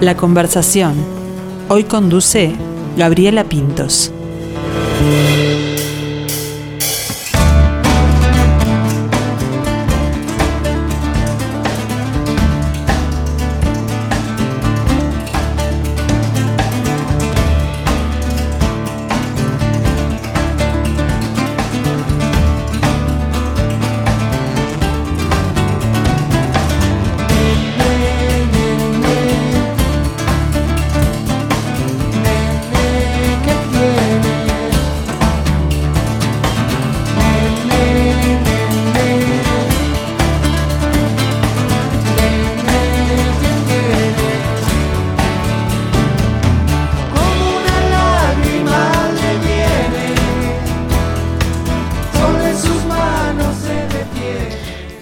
La conversación. Hoy conduce Gabriela Pintos.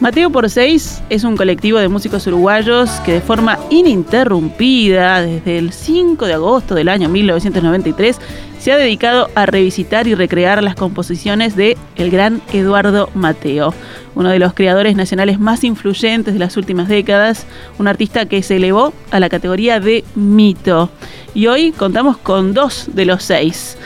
Mateo por Seis es un colectivo de músicos uruguayos que de forma ininterrumpida desde el 5 de agosto del año 1993 se ha dedicado a revisitar y recrear las composiciones de el gran Eduardo Mateo, uno de los creadores nacionales más influyentes de las últimas décadas, un artista que se elevó a la categoría de mito. Y hoy contamos con dos de los seis.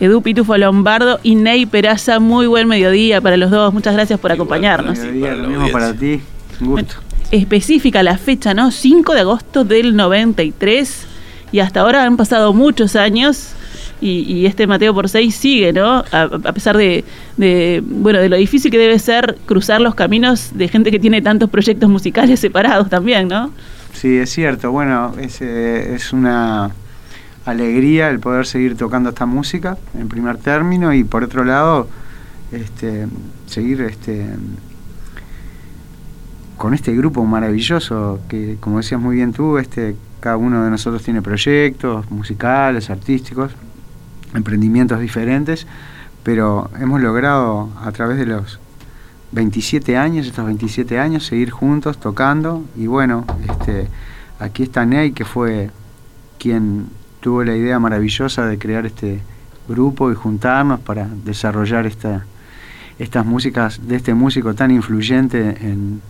Edu Pitufo Lombardo y Ney Peraza. Muy buen mediodía para los dos. Muchas gracias por acompañarnos. Mediodía, lo mismo para ti. Un gusto. Específica la fecha, ¿no? 5 de agosto del 93. Y hasta ahora han pasado muchos años. Y, este Mateo por 6 sigue, ¿no? A, pesar de, bueno, de lo difícil que debe ser cruzar los caminos de gente que tiene tantos proyectos musicales separados también, ¿no? Sí, es cierto. Bueno, es, eh, es una alegría el poder seguir tocando esta música en primer término y por otro lado este, seguir este, con este grupo maravilloso que como decías muy bien tú este cada uno de nosotros tiene proyectos musicales artísticos emprendimientos diferentes pero hemos logrado a través de los 27 años estos 27 años seguir juntos tocando y bueno este aquí está Ney que fue quien tuvo la idea maravillosa de crear este grupo y juntarnos para desarrollar esta, estas músicas de este músico tan influyente en,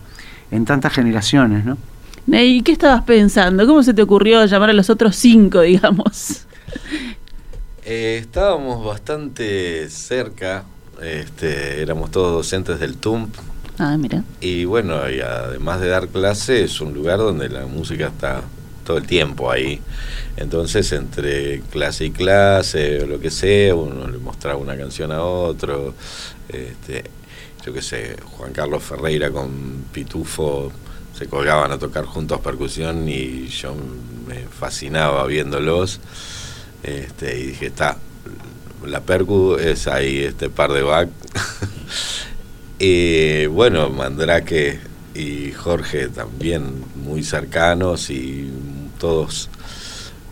en tantas generaciones, ¿no? ¿Y qué estabas pensando? ¿Cómo se te ocurrió llamar a los otros cinco, digamos? Eh, estábamos bastante cerca, este, éramos todos docentes del TUMP. Ah, mira. Y bueno, y además de dar clase, es un lugar donde la música está todo el tiempo ahí. Entonces, entre clase y clase, lo que sea, uno le mostraba una canción a otro. Este, yo qué sé, Juan Carlos Ferreira con Pitufo se colgaban a tocar juntos percusión y yo me fascinaba viéndolos. Este, y dije, está, la percu es ahí, este par de back. y bueno, Mandrake y Jorge también muy cercanos y todos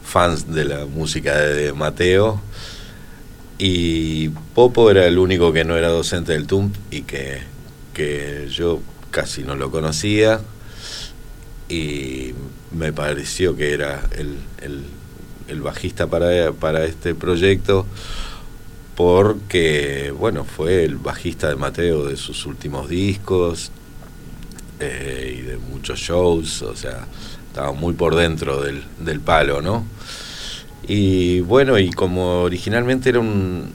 fans de la música de Mateo. Y Popo era el único que no era docente del TUMP y que, yo casi no lo conocía. Y me pareció que era el, bajista para, para este proyecto porque, bueno, fue el bajista de Mateo de sus últimos discos eh, y de muchos shows, o sea, estaba muy por dentro del, del palo, ¿no? Y bueno, y como originalmente era un,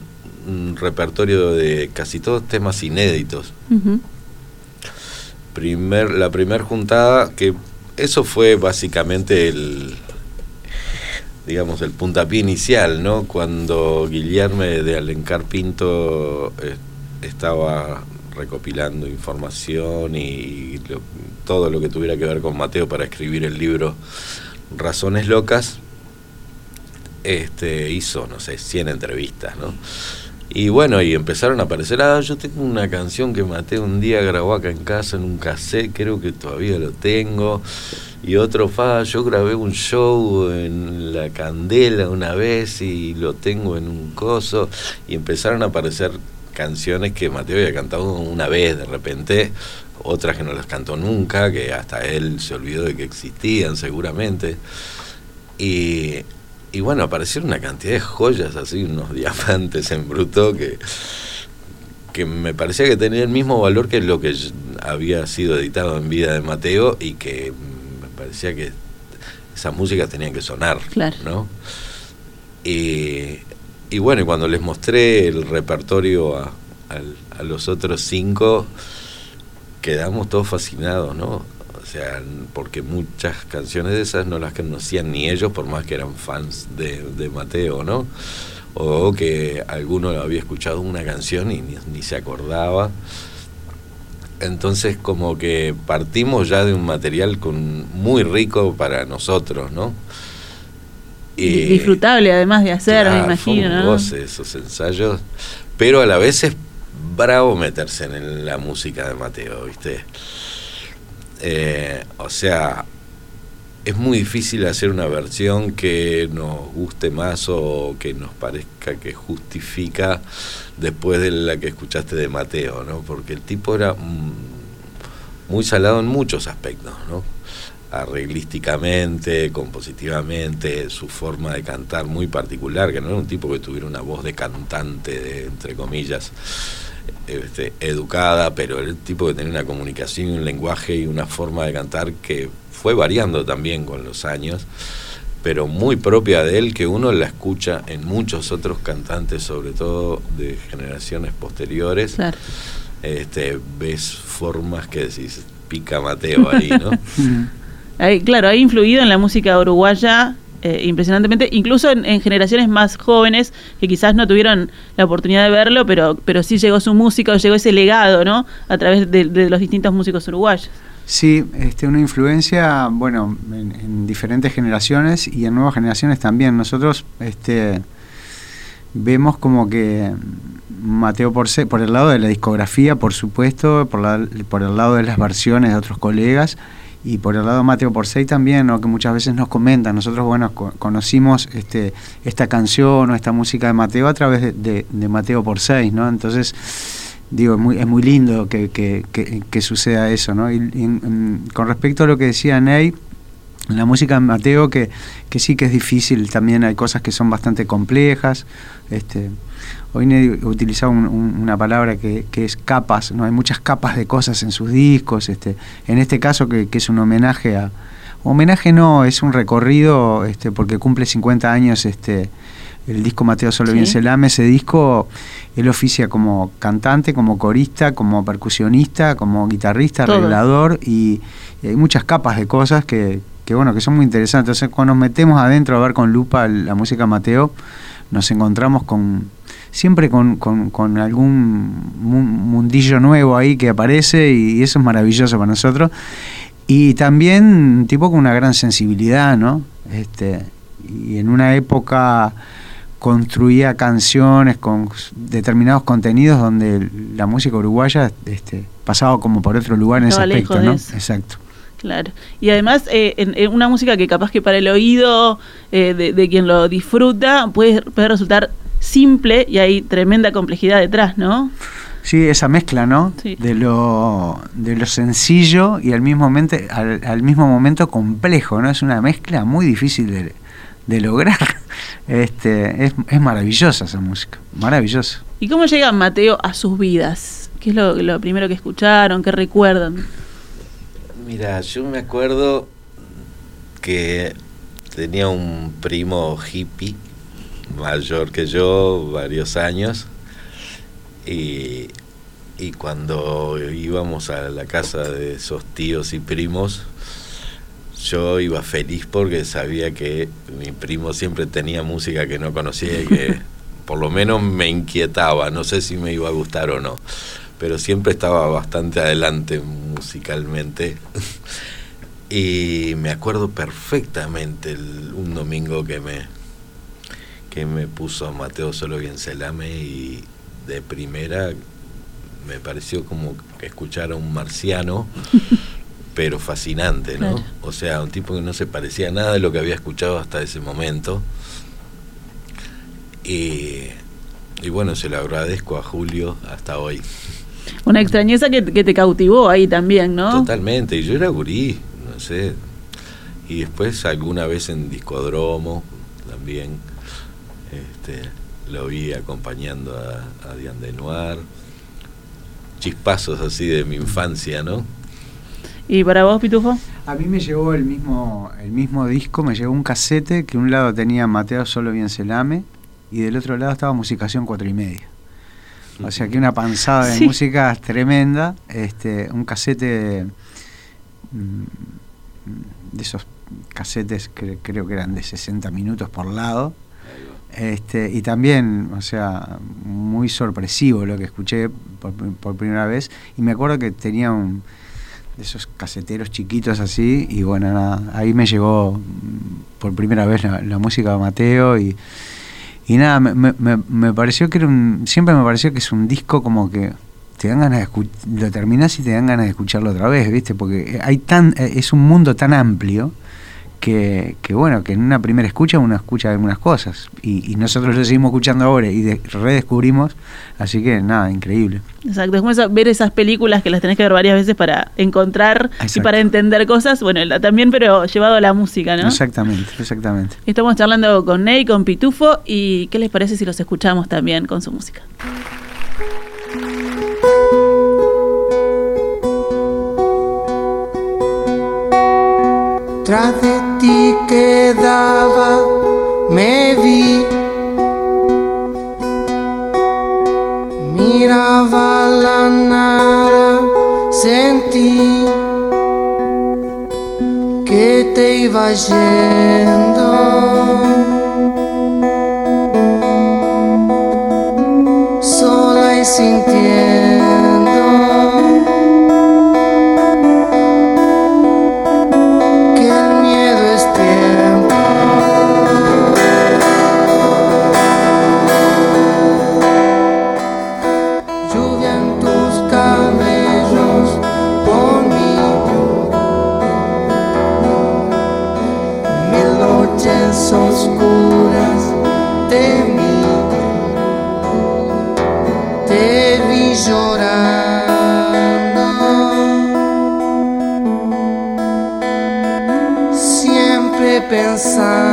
repertorio de casi todos temas inéditos. Primer, la primera juntada, que eso fue básicamente el, digamos, el puntapié inicial, ¿no? Cuando Guillermo de Alencar Pinto eh, estaba recopilando información y todo lo que tuviera que ver con Mateo para escribir el libro Razones Locas, este, hizo, no sé, 100 entrevistas, ¿no? Y bueno, y empezaron a aparecer, ah, yo tengo una canción que Mateo un día grabó acá en casa en un cassette, creo que todavía lo tengo. Y otro, fa, yo grabé un show en La Candela una vez y lo tengo en un coso. Y empezaron a aparecer canciones que Mateo había cantado una vez de repente, otras que no las cantó nunca, que hasta él se olvidó de que existían seguramente. Y, y bueno, aparecieron una cantidad de joyas así, unos diamantes en bruto que, que me parecía que tenía el mismo valor que lo que había sido editado en vida de Mateo y que me parecía que esas músicas tenían que sonar, Claro. ¿no? Y, y bueno, cuando les mostré el repertorio a, a los otros cinco, quedamos todos fascinados, ¿no? O sea, porque muchas canciones de esas no las conocían ni ellos, por más que eran fans de, de Mateo, ¿no? O que alguno había escuchado una canción y ni, ni se acordaba. Entonces como que partimos ya de un material con, muy rico para nosotros, ¿no? Di- Disfrutable además de hacer, me Claro, fue imagino, un ¿no? goce esos ensayos, pero a la vez es bravo meterse en la música de Mateo, ¿viste? Eh, o sea, es muy difícil hacer una versión que nos guste más o que nos parezca que justifica después de la que escuchaste de Mateo, ¿no? Porque el tipo era mm, muy salado en muchos aspectos, ¿no? Arreglísticamente, compositivamente, su forma de cantar muy particular, que no era un tipo que tuviera una voz de cantante, de, entre comillas, este, educada, pero era el tipo que tenía una comunicación, un lenguaje y una forma de cantar que fue variando también con los años, pero muy propia de él, que uno la escucha en muchos otros cantantes, sobre todo de generaciones posteriores. Claro. Este, ves formas que decís, pica Mateo ahí, ¿no? Claro, ha influido en la música uruguaya eh, impresionantemente, incluso en, en generaciones más jóvenes que quizás no tuvieron la oportunidad de verlo, pero, pero sí llegó su música o llegó ese legado, ¿no? A través de, los distintos músicos uruguayos. Sí, este, una influencia, bueno, en, en diferentes generaciones y en nuevas generaciones también. Nosotros este, vemos como que Mateo por el lado de la discografía, por supuesto, por, la- por el lado de las versiones de otros colegas y por el lado de Mateo Porcey también, ¿no? que muchas veces nos comentan. Nosotros, bueno, co- conocimos este, esta canción o esta música de Mateo a través de, de- de Mateo Porcey, ¿no? Entonces, digo, es muy, es muy lindo que, que- suceda eso, ¿no? Y, con respecto a lo que decía Ney, la música de Mateo, que, que sí que es difícil, también hay cosas que son bastante complejas. Este, hoy utilizaba un- un- una palabra que, que es capas, ¿no? Hay muchas capas de cosas en sus discos. Este, en este caso, que, que es un homenaje a. Homenaje no, es un recorrido, este, porque cumple 50 años este, el disco Mateo Solo Sí. Bien Selame. Ese disco, él oficia como cantante, como corista, como percusionista, como guitarrista, Todo. arreglador y, y hay muchas capas de cosas que, que, bueno, que son muy interesantes. Entonces, cuando nos metemos adentro a ver con lupa la música Mateo, nos encontramos con siempre con, con- con algún mu- mundillo nuevo ahí que aparece y, eso es maravilloso para nosotros. Y también un tipo con una gran sensibilidad, ¿no? Este, y en una época construía canciones con determinados contenidos donde la música uruguaya este, pasaba como por otro lugar en Estaba ese aspecto, ¿no? Exacto. Claro. Y además, eh, en, en una música que capaz que para el oído eh, de, de quien lo disfruta puede, puede resultar simple y hay tremenda complejidad detrás, ¿no? Sí, esa mezcla, ¿no? Sí. De lo de lo sencillo y al mismo momento al, al mismo momento complejo, ¿no? Es una mezcla muy difícil de, de lograr. Este, es, es maravillosa esa música, maravillosa. ¿Y cómo llega Mateo a sus vidas? ¿Qué es lo, lo primero que escucharon? ¿Qué recuerdan? Mira, yo me acuerdo que tenía un primo hippie mayor que yo, varios años, y, y cuando íbamos a la casa de esos tíos y primos, yo iba feliz porque sabía que mi primo siempre tenía música que no conocía y que por lo menos me inquietaba, no sé si me iba a gustar o no, pero siempre estaba bastante adelante musicalmente. Y me acuerdo perfectamente el- un domingo que me que me puso Mateo Solo Bien Selame y de primera me pareció como que escuchar a un marciano, pero fascinante, ¿no? Claro. O sea, un tipo que no se parecía a nada de lo que había escuchado hasta ese momento. Y, y bueno, se lo agradezco a Julio hasta hoy. Una extrañeza que, que te cautivó ahí también, ¿no? Totalmente, y yo era gurí, no sé. Y después alguna vez en Discodromo también este, lo vi acompañando a, a Diane Denoir. Chispazos así de mi infancia, ¿no? ¿Y para vos, Pitufo? A mí me llevó el mismo, el mismo disco, me llevó un casete que un lado tenía Mateo Solo Bien Selame y del otro lado estaba Musicación cuatro y media. O sea que una panzada de Sí. música tremenda, este, un casete mm, de esos casetes que creo que eran de 60 minutos por lado. Este, y también, o sea, muy sorpresivo lo que escuché por, por primera vez. Y me acuerdo que tenía un esos caseteros chiquitos así. Y bueno, nada, ahí me llegó mm, por primera vez la, música de Mateo. Y, y nada, me, me- me- pareció que era un. Siempre me pareció que es un disco como que te dan ganas de lo terminás y te dan ganas de escucharlo otra vez, ¿viste? Porque hay tan eh, es un mundo tan amplio que, que bueno, que en una primera escucha uno escucha algunas cosas y, y nosotros lo seguimos escuchando ahora y de- redescubrimos, así que nada, increíble. Exacto, es como esa- ver esas películas que las tenés que ver varias veces para encontrar y para entender cosas, bueno, la- también pero llevado a la música, ¿no? Exactamente, exactamente. Estamos charlando con Ney, con Pitufo y ¿qué les parece si los escuchamos también con su música? Tras de ti quedaba, me vi. Miraba la nada, sentí que te iba yendo. Siempre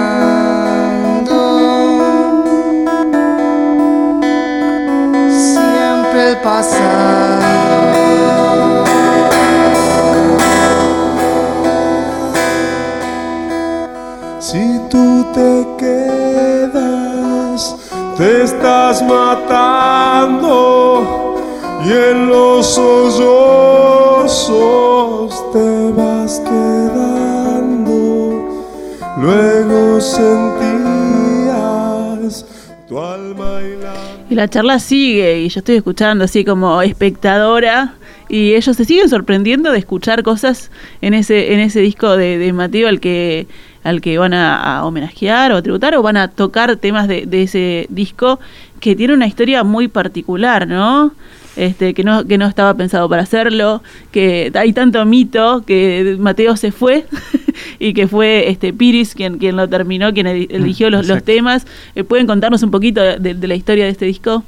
y la charla sigue y yo estoy escuchando así como espectadora y ellos se siguen sorprendiendo de escuchar cosas en ese en ese disco de, Mateo al que al que van a, homenajear o tributar o van a tocar temas de, de ese disco que tiene una historia muy particular, ¿no? Este, que no que no estaba pensado para hacerlo, que hay tanto mito que Mateo se fue y que fue este Piris quien quien lo terminó, quien edi- eligió los, los temas. Eh, ¿Pueden contarnos un poquito de, de la historia de este disco?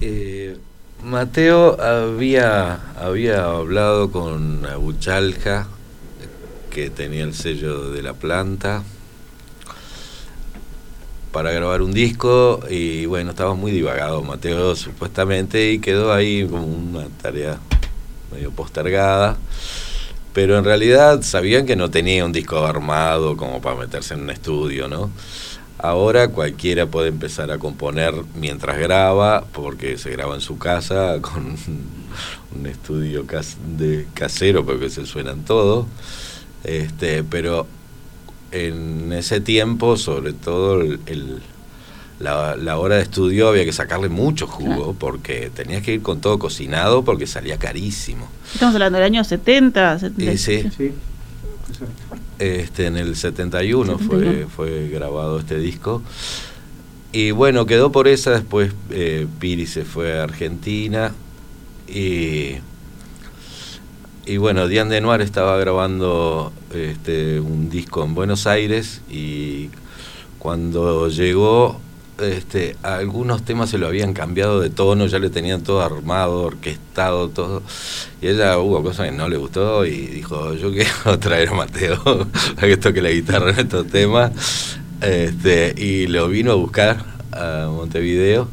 Eh, Mateo había, había hablado con Abuchalja, que tenía el sello de la planta, para grabar un disco y bueno, estaba muy divagado Mateo supuestamente y quedó ahí como una tarea medio postergada. Pero en realidad sabían que no tenía un disco armado como para meterse en un estudio, ¿no? Ahora cualquiera puede empezar a componer mientras graba, porque se graba en su casa con un estudio de casero, porque se suenan todos. Este, pero en ese tiempo, sobre todo el- la, la hora de estudio, había que sacarle mucho jugo, porque tenías que ir con todo cocinado, porque salía carísimo. Estamos hablando del año 70, Y sí, Sí, este, en el 71, Fue, 71. fue grabado este disco. Y bueno, quedó por esa, después eh, Piri se fue a Argentina y, y bueno, Diane de Noir estaba grabando este, un disco en Buenos Aires y cuando llegó, este, algunos temas se lo habían cambiado de tono, ya le tenían todo armado, orquestado, todo. Y ella hubo cosas que no le gustó y dijo, yo quiero traer a Mateo para que toque la guitarra en estos temas. Este, y lo vino a buscar a Montevideo.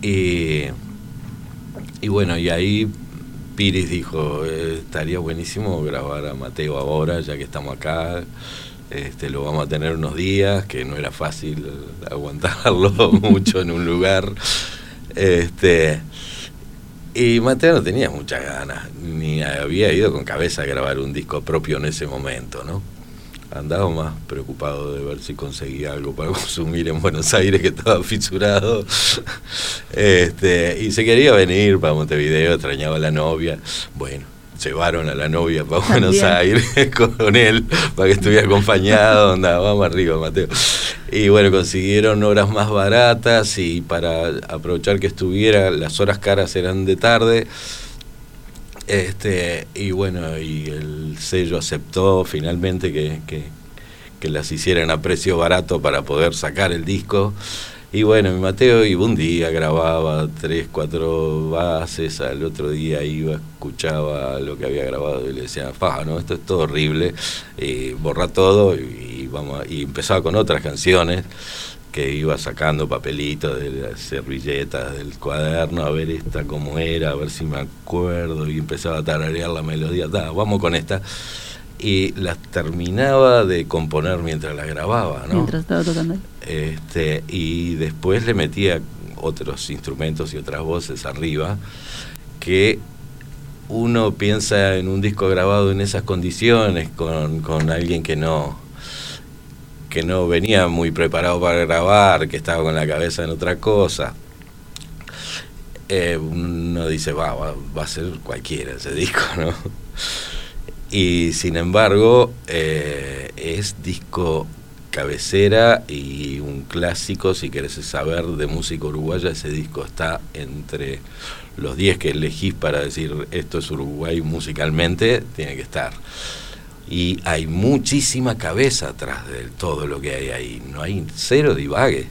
Y, y bueno, y ahí Piris dijo, eh, estaría buenísimo grabar a Mateo ahora, ya que estamos acá. Este, lo vamos a tener unos días, que no era fácil aguantarlo mucho en un lugar. Este, y Mateo no tenía muchas ganas, ni había ido con cabeza a grabar un disco propio en ese momento, ¿no? Andaba más preocupado de ver si conseguía algo para consumir en Buenos Aires, que estaba fisurado. Este, y se quería venir para Montevideo, extrañaba a la novia. Bueno, llevaron a la novia para Buenos Aires con él, para que estuviera acompañado, andaba, vamos arriba, Mateo. Y bueno, consiguieron horas más baratas y para aprovechar que estuviera, las horas caras eran de tarde. Este, y bueno, y el sello aceptó finalmente que, que, que las hicieran a precio barato para poder sacar el disco. Y bueno, mi Mateo iba un día, grababa tres, cuatro bases, al otro día iba, escuchaba lo que había grabado y le decía, faja, no, esto es todo horrible, borra todo y, vamos, y empezaba con otras canciones que iba sacando papelitos de las servilletas del cuaderno, a ver esta cómo era, a ver si me acuerdo, y empezaba a tararear la melodía, vamos con esta y las terminaba de componer mientras las grababa, ¿no? Mientras estaba tocando. Este, y después le metía otros instrumentos y otras voces arriba que uno piensa en un disco grabado en esas condiciones con, con alguien que no que no venía muy preparado para grabar, que estaba con la cabeza en otra cosa. Eh, uno dice, va, va, va a ser cualquiera ese disco, ¿no? Y sin embargo, eh, es disco cabecera y un clásico, si querés saber de música uruguaya, ese disco está entre los 10 que elegís para decir esto es Uruguay musicalmente, tiene que estar. Y hay muchísima cabeza atrás de todo lo que hay ahí, no hay cero divague.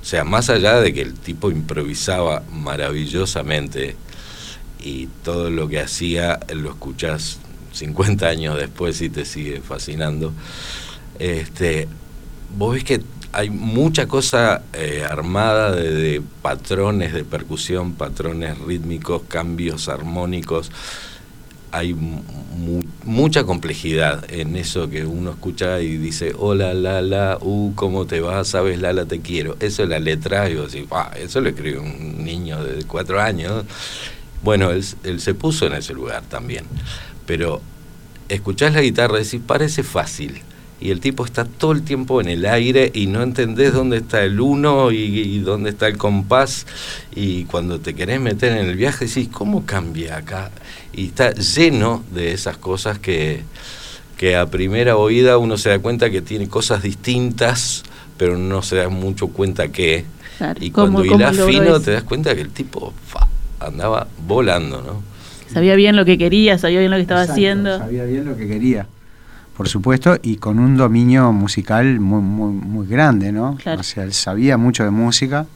O sea, más allá de que el tipo improvisaba maravillosamente y todo lo que hacía lo escuchás 50 años después y te sigue fascinando. Este, vos ves que hay mucha cosa eh, armada de, de, patrones de percusión, patrones rítmicos, cambios armónicos. Hay mu mucha complejidad en eso que uno escucha y dice, hola, la, la, uh, ¿cómo te vas? ¿Sabes, la, te quiero? Eso es la letra, y vos decís, ah, eso lo escribe un niño de cuatro años. Bueno, él se puso en ese lugar también pero escuchás la guitarra y decís, parece fácil. Y el tipo está todo el tiempo en el aire y no entendés dónde está el uno y, y dónde está el compás. Y cuando te querés meter en el viaje decís, ¿cómo cambia acá? Y está lleno de esas cosas que, que a primera oída uno se da cuenta que tiene cosas distintas, pero no se da mucho cuenta que. Claro, y ¿cómo- cuando hilás fino te das cuenta que el tipo fa, andaba volando, ¿no? Sabía bien lo que quería, sabía bien lo que estaba Exacto, haciendo. Sabía bien lo que quería, por supuesto, y con un dominio musical muy, muy, muy grande, ¿no? Claro. O sea, él sabía mucho de música,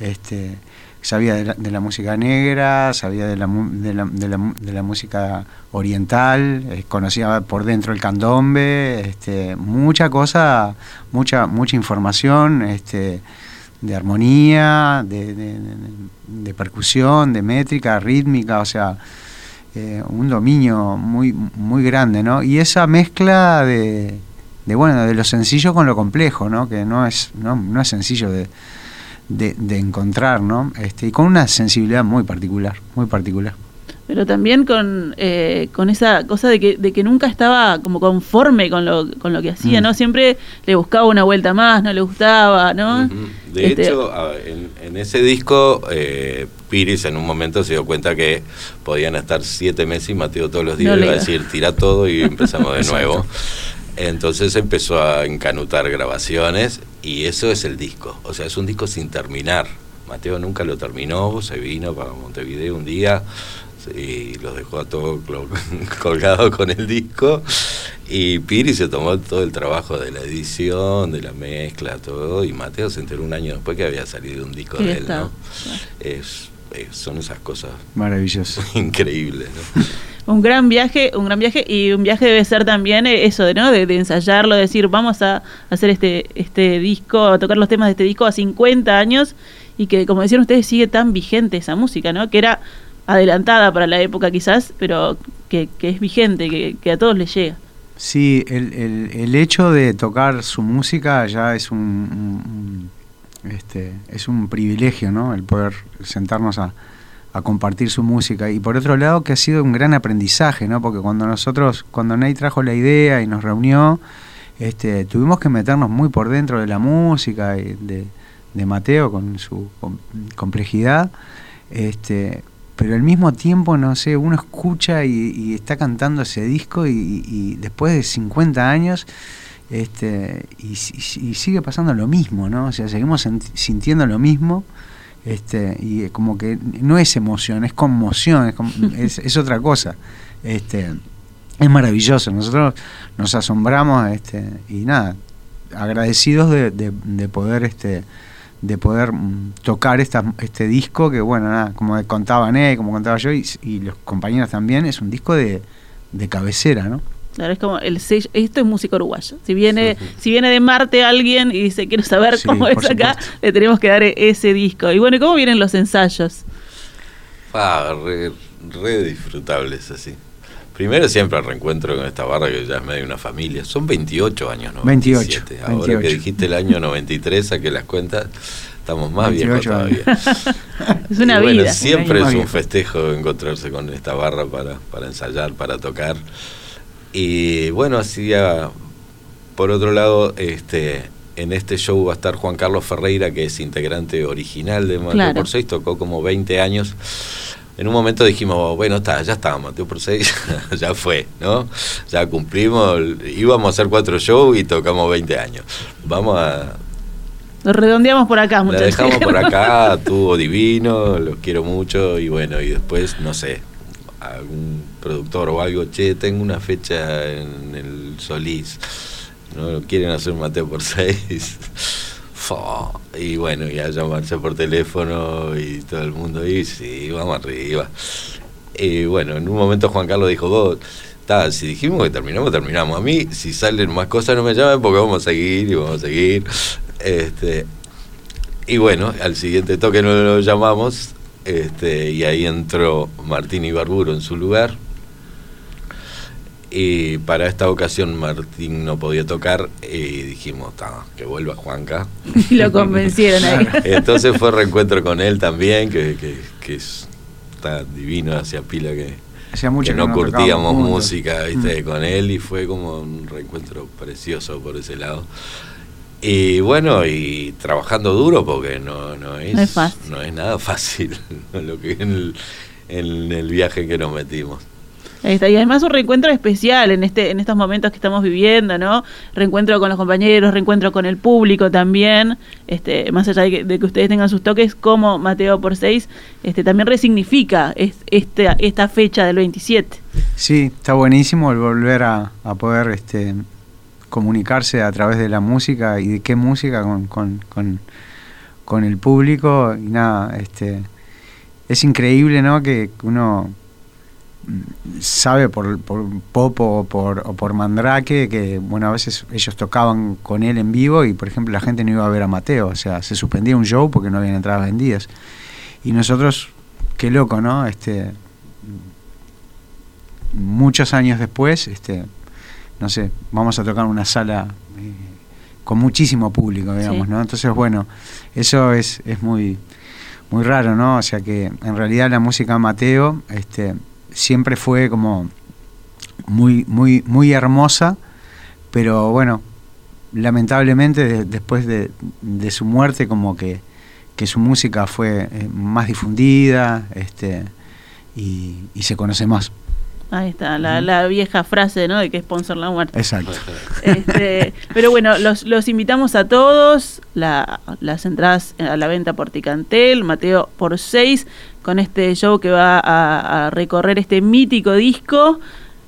este, sabía de la, de la música negra, sabía de la, de la, de la de la música oriental, eh, conocía por dentro el candombe, este, mucha cosa, mucha, mucha información, este, de armonía, de- de percusión, de métrica, rítmica, o sea, eh, un dominio muy, muy grande, ¿no? Y esa mezcla de, de, bueno, de lo sencillo con lo complejo, ¿no? Que no es, no, no es sencillo de, de, de encontrar, ¿no? Este, y con una sensibilidad muy particular, muy particular. Pero también con, eh, con esa cosa de que, de que nunca estaba como conforme con lo, con lo que hacía, Mm. ¿no? Siempre le buscaba una vuelta más, no le gustaba, ¿no? Ujú. De Este, hecho, en, en ese disco, eh, Piris en un momento se dio cuenta que podían estar siete meses y Mateo todos los días No le iba a decir, tira todo y empezamos de nuevo. Entonces empezó a encanutar grabaciones y eso es el disco. O sea, es un disco sin terminar. Mateo nunca lo terminó, se vino para Montevideo un día y los dejó a todos colgados con el disco. Y Piri se tomó todo el trabajo de la edición, de la mezcla, todo. Y Mateo se enteró un año después que había salido un disco de él, ¿no? Es, es- son esas cosas Maravilloso. increíbles, ¿no? Un gran viaje, un gran viaje y un viaje debe ser también eh, eso de no de, de ensayarlo, decir vamos a hacer este este disco, a tocar los temas de este disco a 50 años y que como decían ustedes sigue tan vigente esa música, ¿no? Que era adelantada para la época quizás, pero que, que es vigente, que, que a todos les llega. Sí, el, el, el hecho de tocar su música ya es un, este, es un privilegio, ¿no? El poder sentarnos a, a compartir su música. Y por otro lado, que ha sido un gran aprendizaje, ¿no? Porque cuando nosotros, cuando Ney trajo la idea y nos reunió, este, tuvimos que meternos muy por dentro de la música y de, de Mateo con su com- complejidad. Este, pero al mismo tiempo, no sé, uno escucha y, y está cantando ese disco y, y después de 50 años este, y, y- sigue pasando lo mismo, ¿no? O sea, seguimos sintiendo lo mismo este, y como que no es emoción, es conmoción, es, como- es, es otra cosa. Este, es maravilloso, nosotros nos asombramos este, y nada, agradecidos de, de- de poder este de poder mm, tocar esta, este disco que bueno nada como contaba Ney como contaba yo y, y los compañeros también es un disco de, de cabecera no Claro, es como el sello, esto es música uruguaya. Si viene, si viene de Marte alguien y dice quiero saber Sí, cómo es acá, supuesto. le tenemos que dar ese disco. Y bueno, ¿y ¿cómo vienen los ensayos? Ah, re, re disfrutables así. Primero siempre el reencuentro con esta barra que ya es medio una familia. Son 28 años, ¿no? 28, Ahora 28. que dijiste el año 93, saqué las cuentas, estamos más viejos 28 todavía. Es una Y bueno, vida. siempre es un viejo. festejo encontrarse con esta barra para, para ensayar, para tocar. Y bueno, hacía, por otro lado, este en este show va a estar Juan Carlos Ferreira, que es integrante original de Mateo Claro. por Seis, tocó como 20 años. En un momento dijimos, bueno, está, ya está, Mateo por Seis, ya fue, ¿no? Ya cumplimos, íbamos a hacer cuatro shows y tocamos 20 años. Vamos a, Lo redondeamos por acá, la muchachos. dejamos por acá, tuvo divino, los quiero mucho y bueno, y después, no sé, algún productor o algo, che, tengo una fecha en el Solís, ¿no? Quieren hacer Mateo por seis. Y bueno, y a llamarse por teléfono y todo el mundo, y sí, vamos arriba. Y bueno, en un momento Juan Carlos dijo, vos, ta, si dijimos que terminamos, terminamos. A mí, si salen más cosas, no me llamen porque vamos a seguir y vamos a seguir. Este, y bueno, al siguiente toque no lo llamamos este, y ahí entró Martín Ibarburo en su lugar. Y para esta ocasión Martín no podía tocar y dijimos, "Ta, que vuelva Juanca. Y lo convencieron ahí. Entonces fue reencuentro con él también, que, que, que es- está divino, hacía pila que, hacía mucho que no curtíamos música ¿viste? Mm. con él y fue como un reencuentro precioso por ese lado. Y bueno, y trabajando duro porque no, no, es, No es fácil. no es nada fácil lo que en el, en el viaje que nos metimos. Está. Y además un reencuentro especial en este en estos momentos que estamos viviendo, ¿no? Reencuentro con los compañeros, reencuentro con el público también. Este, más allá de que, de que ustedes tengan sus toques, como Mateo por seis, este, también resignifica es, este, esta fecha del 27. Sí, está buenísimo el volver a, a poder este, comunicarse a través de la música y de qué música con, con, con, con el público. Y nada, este, es increíble ¿no? que uno sabe por, por Popo o por, o por Mandrake que bueno a veces ellos tocaban con él en vivo y por ejemplo la gente no iba a ver a Mateo, o sea, se suspendía un show porque no habían entradas vendidas. Y nosotros, qué loco, ¿no? Este, muchos años después, este, no sé, vamos a tocar una sala eh, con muchísimo público, digamos, Sí. ¿no? Entonces, bueno, eso es, es muy, muy raro, ¿no? O sea que en realidad la música Mateo este, siempre fue como muy, muy, muy hermosa, pero bueno, lamentablemente de- después de, de su muerte como que, que su música fue eh, más difundida este, y, y se conoce más. Ahí está, la, la vieja frase, ¿no? De que sponsor la muerte. Exacto. Este, pero bueno, los, los invitamos a todos. La- las entradas a la venta por Ticantel, Mateo por 6, con este show que va a, a recorrer este mítico disco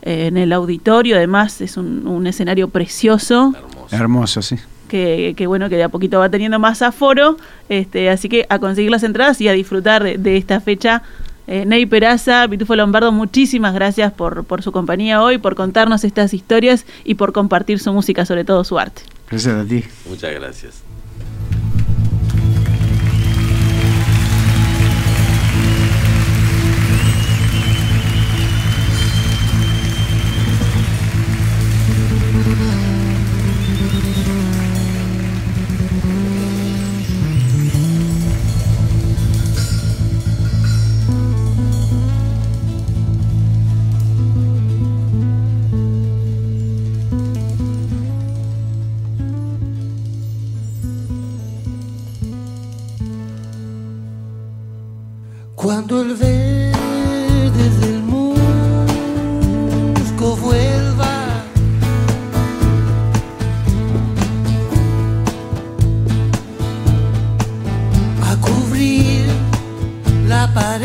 eh, en el auditorio. Además, es un, un escenario precioso. Hermoso. Hermoso, sí. Que, que bueno, que de a poquito va teniendo más aforo. Este, así que a conseguir las entradas y a disfrutar de, de esta fecha. Eh, Ney Peraza, Pitufo Lombardo, muchísimas gracias por, por su compañía hoy, por contarnos estas historias y por compartir su música, sobre todo su arte. Gracias a ti. Muchas gracias. But.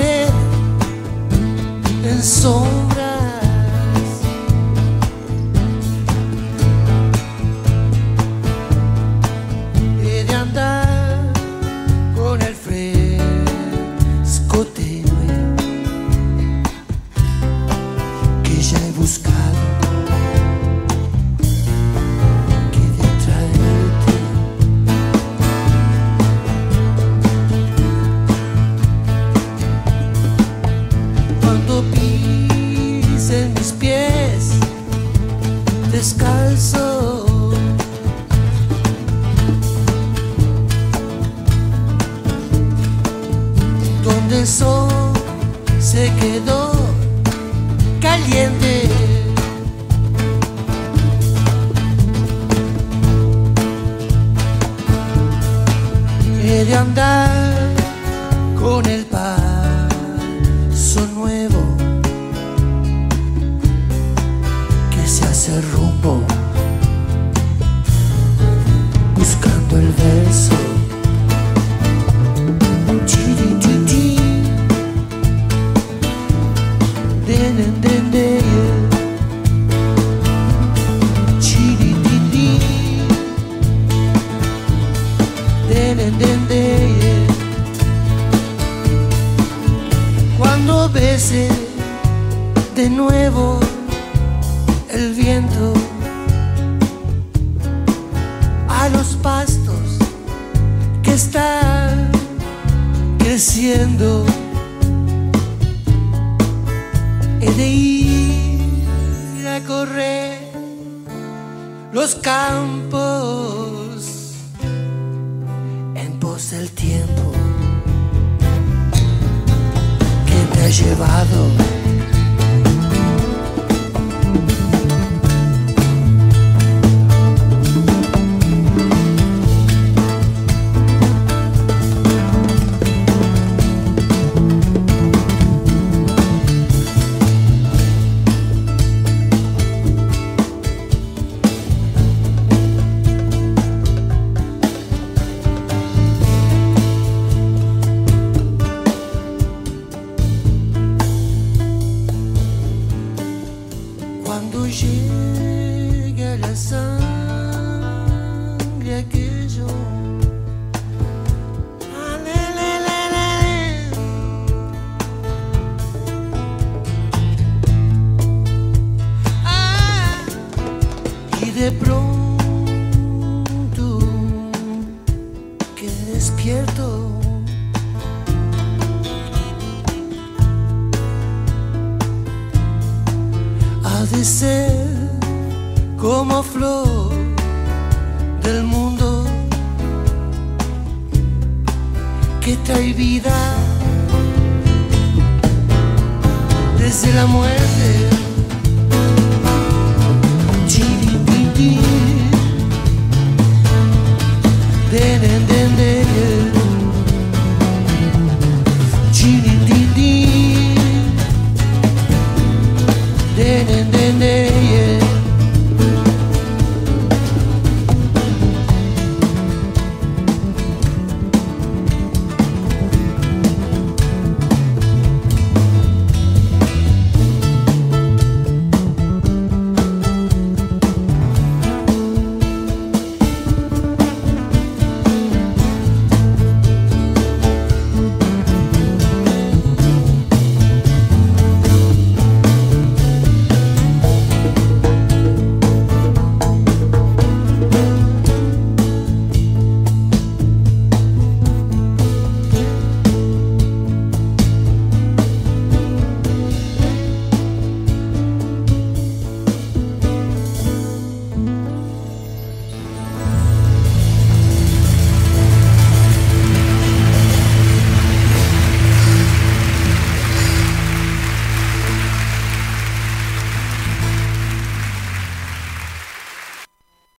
He de ir a correr los campos en pos del tiempo que me ha llevado. de.